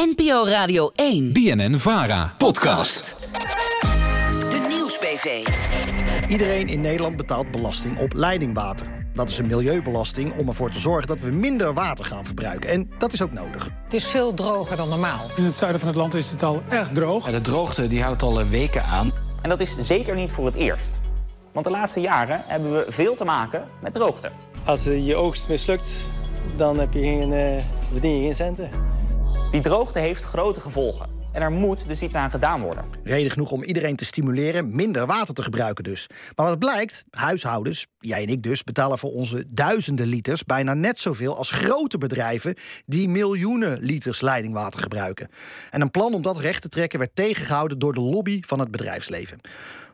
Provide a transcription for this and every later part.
NPO Radio 1. BNN Vara. Podcast. De Nieuwsbv. Iedereen in Nederland betaalt belasting op leidingwater. Dat is een milieubelasting om ervoor te zorgen dat we minder water gaan verbruiken. En dat is ook nodig. Het is veel droger dan normaal. In het zuiden van het land is het al erg droog. De droogte die houdt al weken aan. En dat is zeker niet voor het eerst. Want de laatste jaren hebben we veel te maken met droogte. Als eh, je oogst mislukt, dan heb je geen, uh, verdien je geen centen. Die droogte heeft grote gevolgen. En er moet dus iets aan gedaan worden. Reden genoeg om iedereen te stimuleren minder water te gebruiken dus. Maar wat blijkt, huishoudens, jij en ik dus, betalen voor onze duizenden liters bijna net zoveel als grote bedrijven die miljoenen liters leidingwater gebruiken. En een plan om dat recht te trekken werd tegengehouden door de lobby van het bedrijfsleven.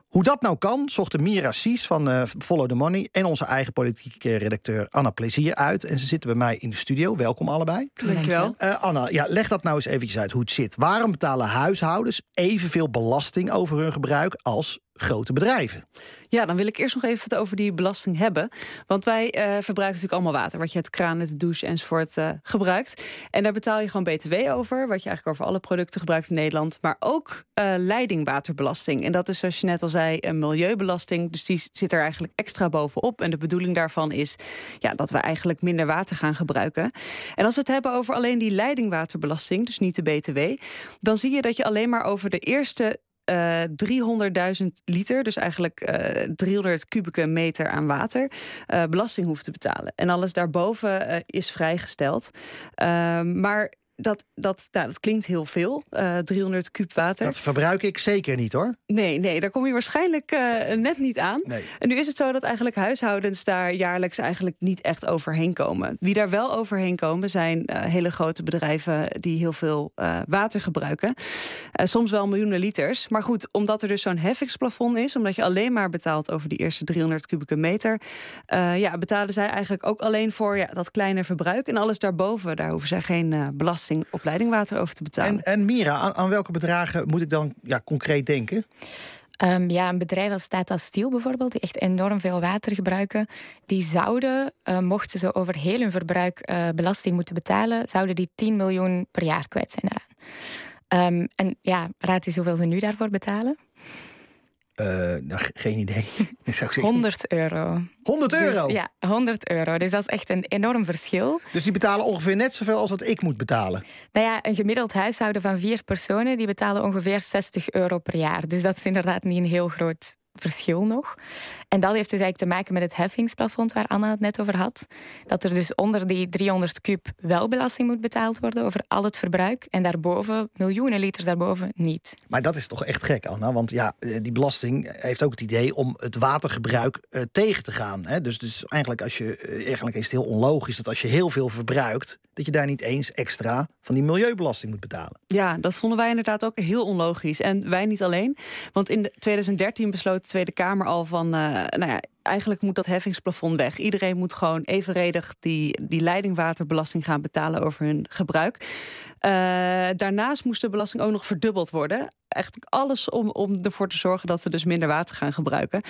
Hoe dat nou kan, zochten Mira Sies van uh, Follow the Money en onze eigen politieke redacteur Anna Plezier uit. En ze zitten bij mij in de studio. Welkom allebei. Dankjewel. Uh, Anna, ja, leg dat nou eens eventjes uit hoe het zit. Waarom betalen huishoudens evenveel belasting over hun gebruik als grote bedrijven. Ja, dan wil ik eerst nog even het over die belasting hebben. Want wij uh, verbruiken natuurlijk allemaal water. Wat je uit kraan, de douche enzovoort uh, gebruikt. En daar betaal je gewoon btw over. Wat je eigenlijk over alle producten gebruikt in Nederland. Maar ook uh, leidingwaterbelasting. En dat is zoals je net al zei een milieubelasting. Dus die zit er eigenlijk extra bovenop. En de bedoeling daarvan is ja, dat we eigenlijk minder water gaan gebruiken. En als we het hebben over alleen die leidingwaterbelasting. Dus niet de btw. Dan zie je dat je alleen maar over de eerste uh, 300.000 liter, dus eigenlijk uh, 300 kubieke meter aan water, uh, belasting hoeft te betalen. En alles daarboven is vrijgesteld. maar dat, dat, nou, dat klinkt heel veel, uh, 300 kub water. Dat verbruik ik zeker niet hoor. Nee, nee daar kom je waarschijnlijk uh, net niet aan. Nee. En nu is het zo dat eigenlijk huishoudens daar jaarlijks eigenlijk niet echt overheen komen. Wie daar wel overheen komen zijn uh, hele grote bedrijven die heel veel uh, water gebruiken. soms wel miljoenen liters. Maar goed, omdat er dus zo'n heffingsplafond is, omdat je alleen maar betaalt over die eerste 300 kubieke meter, ja, betalen zij eigenlijk ook alleen voor ja, dat kleine verbruik. En alles daarboven, daar hoeven zij geen belasting op leidingwater over te betalen. En, en Mira, aan, aan, welke bedragen moet ik dan ja, concreet denken? Um, ja, een bedrijf als Tata Steel bijvoorbeeld, die echt enorm veel water gebruiken, die zouden, uh, mochten ze over heel hun verbruik uh, belasting moeten betalen, zouden die 10 miljoen per jaar kwijt zijn eraan. Um, en ja, raad eens hoeveel ze nu daarvoor betalen? Uh, nou, geen idee. Zou ik 100 euro. 100 euro? Dus, ja, 100 euro. Dus dat is echt een enorm verschil. Dus die betalen ongeveer net zoveel als wat ik moet betalen? Nou ja, een gemiddeld huishouden van vier personen... die betalen ongeveer 60 euro per jaar. Dus dat is inderdaad niet een heel groot verschil nog. En dat heeft dus eigenlijk te maken met het heffingsplafond waar Anna het net over had. Dat er dus onder die 300 kub wel belasting moet betaald worden over al het verbruik. En daarboven, miljoenen liters daarboven, niet. Maar dat is toch echt gek, Anna? Want ja, die belasting heeft ook het idee om het watergebruik uh, tegen te gaan. Hè? Dus, dus eigenlijk, als je, uh, eigenlijk is het heel onlogisch dat als je heel veel verbruikt, dat je daar niet eens extra van die milieubelasting moet betalen. Ja, dat vonden wij inderdaad ook heel onlogisch. En wij niet alleen. Want in 2013 besloot de Tweede Kamer al van... Uh, nou ja, eigenlijk moet dat heffingsplafond weg. Iedereen moet gewoon evenredig die, die leidingwaterbelasting gaan betalen over hun gebruik. Uh, daarnaast moest de belasting ook nog verdubbeld worden. Echt alles om, om ervoor te zorgen dat we dus minder water gaan gebruiken.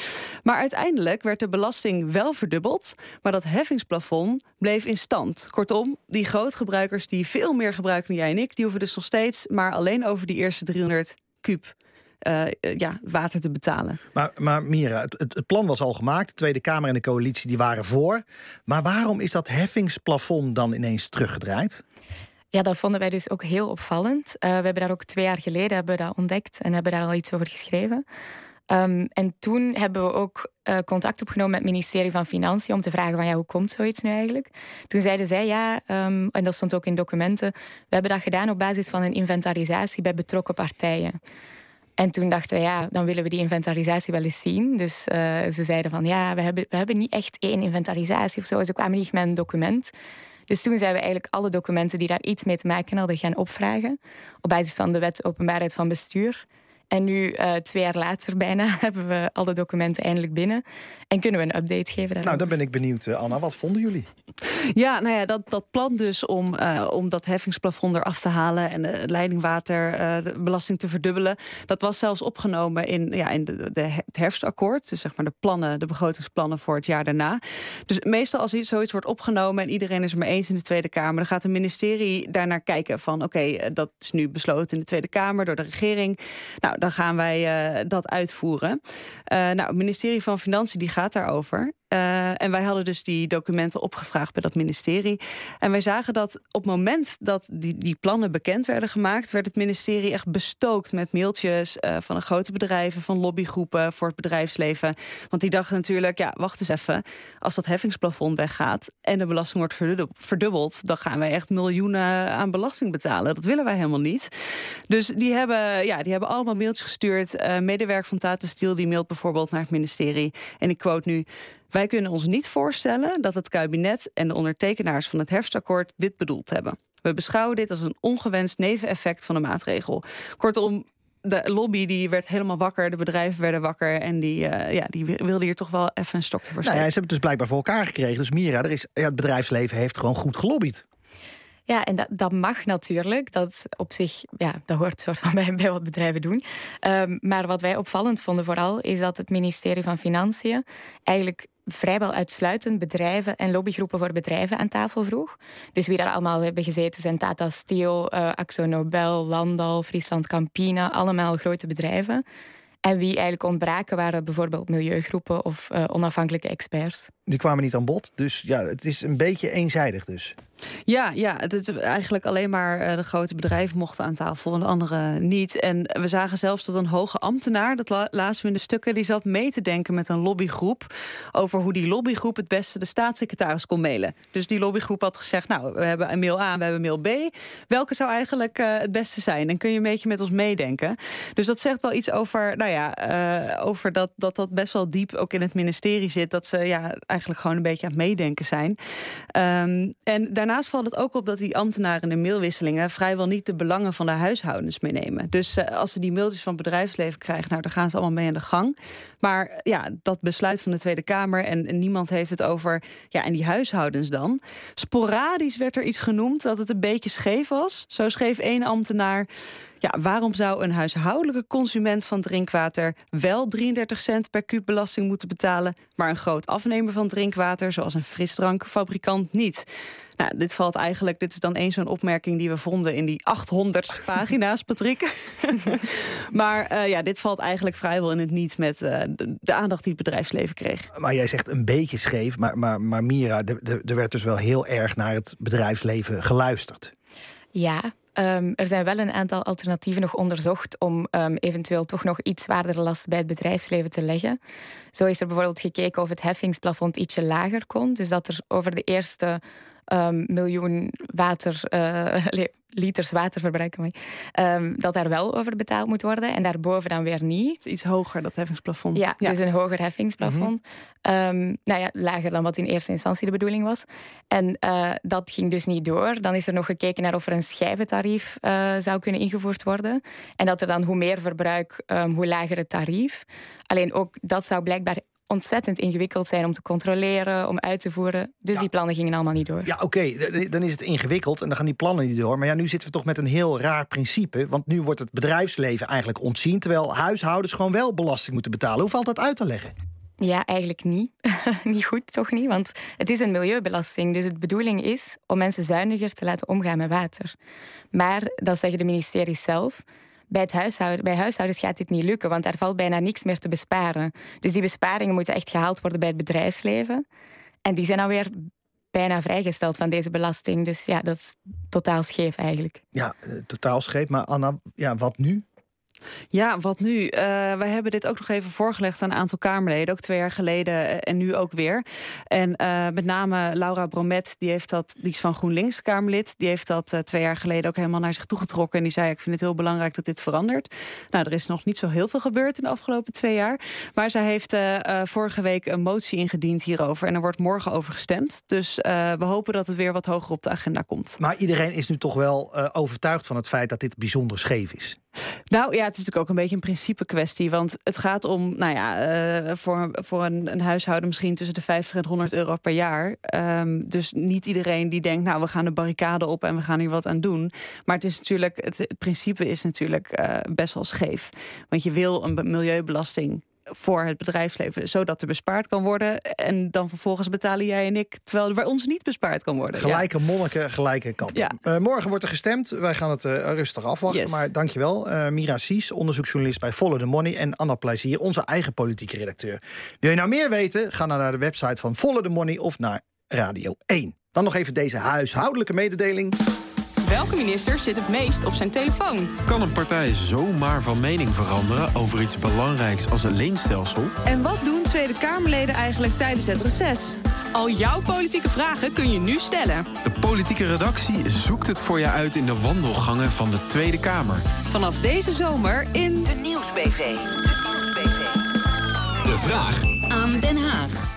Maar uiteindelijk werd de belasting wel verdubbeld. Maar dat heffingsplafond bleef in stand. Kortom, die grootgebruikers die veel meer gebruiken dan jij en ik... die hoeven dus nog steeds maar alleen over die eerste 300 kuub uh, ja, water te betalen. Maar, maar Mira, het, het, plan was al gemaakt. De Tweede Kamer en de coalitie die waren voor. Maar waarom is dat heffingsplafond dan ineens teruggedraaid? Ja, dat vonden wij dus ook heel opvallend. Uh, we hebben daar ook twee jaar geleden hebben dat ontdekt en hebben daar al iets over geschreven. Um, en toen hebben we ook uh, contact opgenomen met het ministerie van Financiën om te vragen van ja, hoe komt zoiets nu eigenlijk? Toen zeiden zij ja, um, en dat stond ook in documenten, we hebben dat gedaan op basis van een inventarisatie bij betrokken partijen. En toen dachten we, ja, dan willen we die inventarisatie wel eens zien. Dus uh, ze zeiden van, ja, we hebben, we hebben niet echt één inventarisatie of zo. Ze kwamen niet met een document. Dus toen zijn we eigenlijk alle documenten die daar iets mee te maken hadden gaan opvragen. Op basis van de wet openbaarheid van bestuur. En nu, uh, twee jaar later bijna, hebben we al de documenten eindelijk binnen. En kunnen we een update geven daarover. Nou, dan ben ik benieuwd, Anna. Wat vonden jullie? Ja, nou ja, dat, dat plan dus om, uh, om dat heffingsplafond eraf te halen... en de leidingwaterbelasting te verdubbelen... dat was zelfs opgenomen in, ja, in de, de, het herfstakkoord. Dus zeg maar de plannen, de begrotingsplannen voor het jaar daarna. Dus meestal als zoiets wordt opgenomen... en iedereen is het maar eens in de Tweede Kamer... dan gaat het ministerie daarnaar kijken van... oké, okay, dat is nu besloten in de Tweede Kamer door de regering. Nou, dan gaan wij dat uitvoeren. Nou, het ministerie van Financiën die gaat daarover. En wij hadden dus die documenten opgevraagd bij dat ministerie. En wij zagen dat op het moment dat die, die plannen bekend werden gemaakt, werd het ministerie echt bestookt met mailtjes uh, van grote bedrijven, van lobbygroepen voor het bedrijfsleven. Want die dachten natuurlijk, ja, wacht eens even. Als dat heffingsplafond weggaat en de belasting wordt verdubbeld, dan gaan wij echt miljoenen aan belasting betalen. Dat willen wij helemaal niet. Dus die hebben, ja, die hebben allemaal mailtjes gestuurd. Uh, medewerker van Tata Steel die mailt bijvoorbeeld naar het ministerie. En ik quote nu. Wij kunnen ons niet voorstellen dat het kabinet en de ondertekenaars van het herfstakkoord dit bedoeld hebben. We beschouwen dit als een ongewenst neveneffect van de maatregel. Kortom, de lobby die werd helemaal wakker, de bedrijven werden wakker en die, uh, ja, die wilden hier toch wel even een stokje voor nou ja, Ze hebben het dus blijkbaar voor elkaar gekregen. Dus Mira, er is, ja, het bedrijfsleven heeft gewoon goed gelobbyd. Ja, en dat, dat mag natuurlijk. Dat op zich, ja, dat hoort soort van bij, bij wat bedrijven doen. Um, maar wat wij opvallend vonden vooral, is dat het ministerie van Financiën eigenlijk vrijwel uitsluitend bedrijven en lobbygroepen voor bedrijven aan tafel vroeg. Dus wie daar allemaal hebben gezeten zijn Tata Steel, uh, Axo Nobel, Landal, Friesland Campina, allemaal grote bedrijven. En wie eigenlijk ontbraken waren bijvoorbeeld milieugroepen of uh, onafhankelijke experts. Die kwamen niet aan bod, dus ja, het is een beetje eenzijdig dus. Ja, ja, het is eigenlijk alleen maar eh, de grote bedrijven mochten aan tafel en de anderen niet. En we zagen zelfs dat een hoge ambtenaar, dat la lazen we in de stukken, die zat mee te denken met een lobbygroep over hoe die lobbygroep het beste de staatssecretaris kon mailen. Dus die lobbygroep had gezegd, nou, we hebben een mail A, we hebben mail B. Welke zou eigenlijk uh, het beste zijn? Dan kun je een beetje met ons meedenken. Dus dat zegt wel iets over, nou ja, uh, over dat, dat dat best wel diep ook in het ministerie zit. Dat ze ja, eigenlijk gewoon een beetje aan het meedenken zijn. Um, en daarnaast valt het ook op dat die ambtenaren in de mailwisselingen vrijwel niet de belangen van de huishoudens meenemen. Dus uh, als ze die mailtjes van het bedrijfsleven krijgen, nou, daar gaan ze allemaal mee aan de gang. Maar ja, dat besluit van de Tweede Kamer en, en niemand heeft het over. Ja, en die huishoudens dan. Sporadisch werd er iets genoemd dat het een beetje scheef was. Zo schreef één ambtenaar. Ja, waarom zou een huishoudelijke consument van drinkwater wel 33 cent per kuub belasting moeten betalen, maar een groot afnemer van drinkwater, zoals een frisdrankfabrikant, niet? Nou, dit valt eigenlijk, dit is dan één zo'n opmerking die we vonden in die 800 pagina's, Patrick. maar uh, ja, dit valt eigenlijk vrijwel in het niet met uh, de, de, aandacht die het bedrijfsleven kreeg. Maar jij zegt een beetje scheef, maar, maar, maar Mira, er werd dus wel heel erg naar het bedrijfsleven geluisterd. Ja, Um, er zijn wel een aantal alternatieven nog onderzocht om um, eventueel toch nog iets zwaardere last bij het bedrijfsleven te leggen. Zo is er bijvoorbeeld gekeken of het heffingsplafond ietsje lager kon. Dus dat er over de eerste um, miljoen water, uh, liters water verbruiken, um, dat daar wel over betaald moet worden en daarboven dan weer niet. Iets hoger, dat heffingsplafond. Ja, ja. dus een hoger heffingsplafond. Mm -hmm. um, nou ja, lager dan wat in eerste instantie de bedoeling was. En uh, dat ging dus niet door. Dan is er nog gekeken naar of er een schijventarief uh, zou kunnen ingevoerd worden. En dat er dan hoe meer verbruik, um, hoe lager het tarief. Alleen ook dat zou blijkbaar ontzettend ingewikkeld zijn om te controleren, om uit te voeren. Dus ja. die plannen gingen allemaal niet door. Ja, oké, okay. dan is het ingewikkeld en dan gaan die plannen niet door. Maar ja, nu zitten we toch met een heel raar principe. Want nu wordt het bedrijfsleven eigenlijk ontzien... terwijl huishoudens gewoon wel belasting moeten betalen. Hoe valt dat uit te leggen? Ja, eigenlijk niet. niet goed, toch niet? Want het is een milieubelasting. Dus de bedoeling is om mensen zuiniger te laten omgaan met water. Maar, dat zeggen de ministeries zelf bij, het huishouden, bij huishoudens gaat dit niet lukken, want daar valt bijna niks meer te besparen. Dus die besparingen moeten echt gehaald worden bij het bedrijfsleven. En die zijn alweer bijna vrijgesteld van deze belasting. Dus ja, dat is totaal scheef eigenlijk. Ja, eh, totaal scheef. Maar Anna, ja, wat nu? Ja, wat nu? Uh, wij hebben dit ook nog even voorgelegd aan een aantal Kamerleden, ook twee jaar geleden eh, en nu ook weer. En uh, met name Laura Bromet, die, heeft dat, die is van GroenLinks Kamerlid, die heeft dat twee jaar geleden ook helemaal naar zich toegetrokken. En die zei: Ik vind het heel belangrijk dat dit verandert. Nou, er is nog niet zo heel veel gebeurd in de afgelopen twee jaar. Maar zij heeft vorige week een motie ingediend hierover. En er wordt morgen over gestemd. Dus we hopen dat het weer wat hoger op de agenda komt. Maar iedereen is nu toch wel overtuigd van het feit dat dit bijzonder scheef is. Nou ja, het is natuurlijk ook een beetje een principe kwestie. Want het gaat om, nou ja, uh, voor, voor een, een, huishouden misschien tussen de 50 en 100 euro per jaar. Um, dus niet iedereen die denkt, nou, we gaan de barricade op en we gaan hier wat aan doen. Maar het is natuurlijk, het, principe is natuurlijk uh, best wel scheef. Want je wil een milieubelasting voor het bedrijfsleven, zodat er bespaard kan worden. En dan vervolgens betalen jij en ik, terwijl er bij ons niet bespaard kan worden. Gelijke ja. monniken, gelijke kant. Ja. Uh, morgen wordt er gestemd. Wij gaan het uh, rustig afwachten. Yes. Maar dankjewel, uh, Mira Sies, onderzoeksjournalist bij Follow the Money. En Anna Plezier, onze eigen politieke redacteur. Wil je nou meer weten? Ga dan naar de website van Follow the Money of naar Radio 1. Dan nog even deze huishoudelijke mededeling. Welke minister zit het meest op zijn telefoon? Kan een partij zomaar van mening veranderen over iets belangrijks als een leenstelsel? En wat doen Tweede Kamerleden eigenlijk tijdens het reces? Al jouw politieke vragen kun je nu stellen. De politieke redactie zoekt het voor je uit in de wandelgangen van de Tweede Kamer. Vanaf deze zomer in de Nieuwsbv. De vraag aan Den Haag.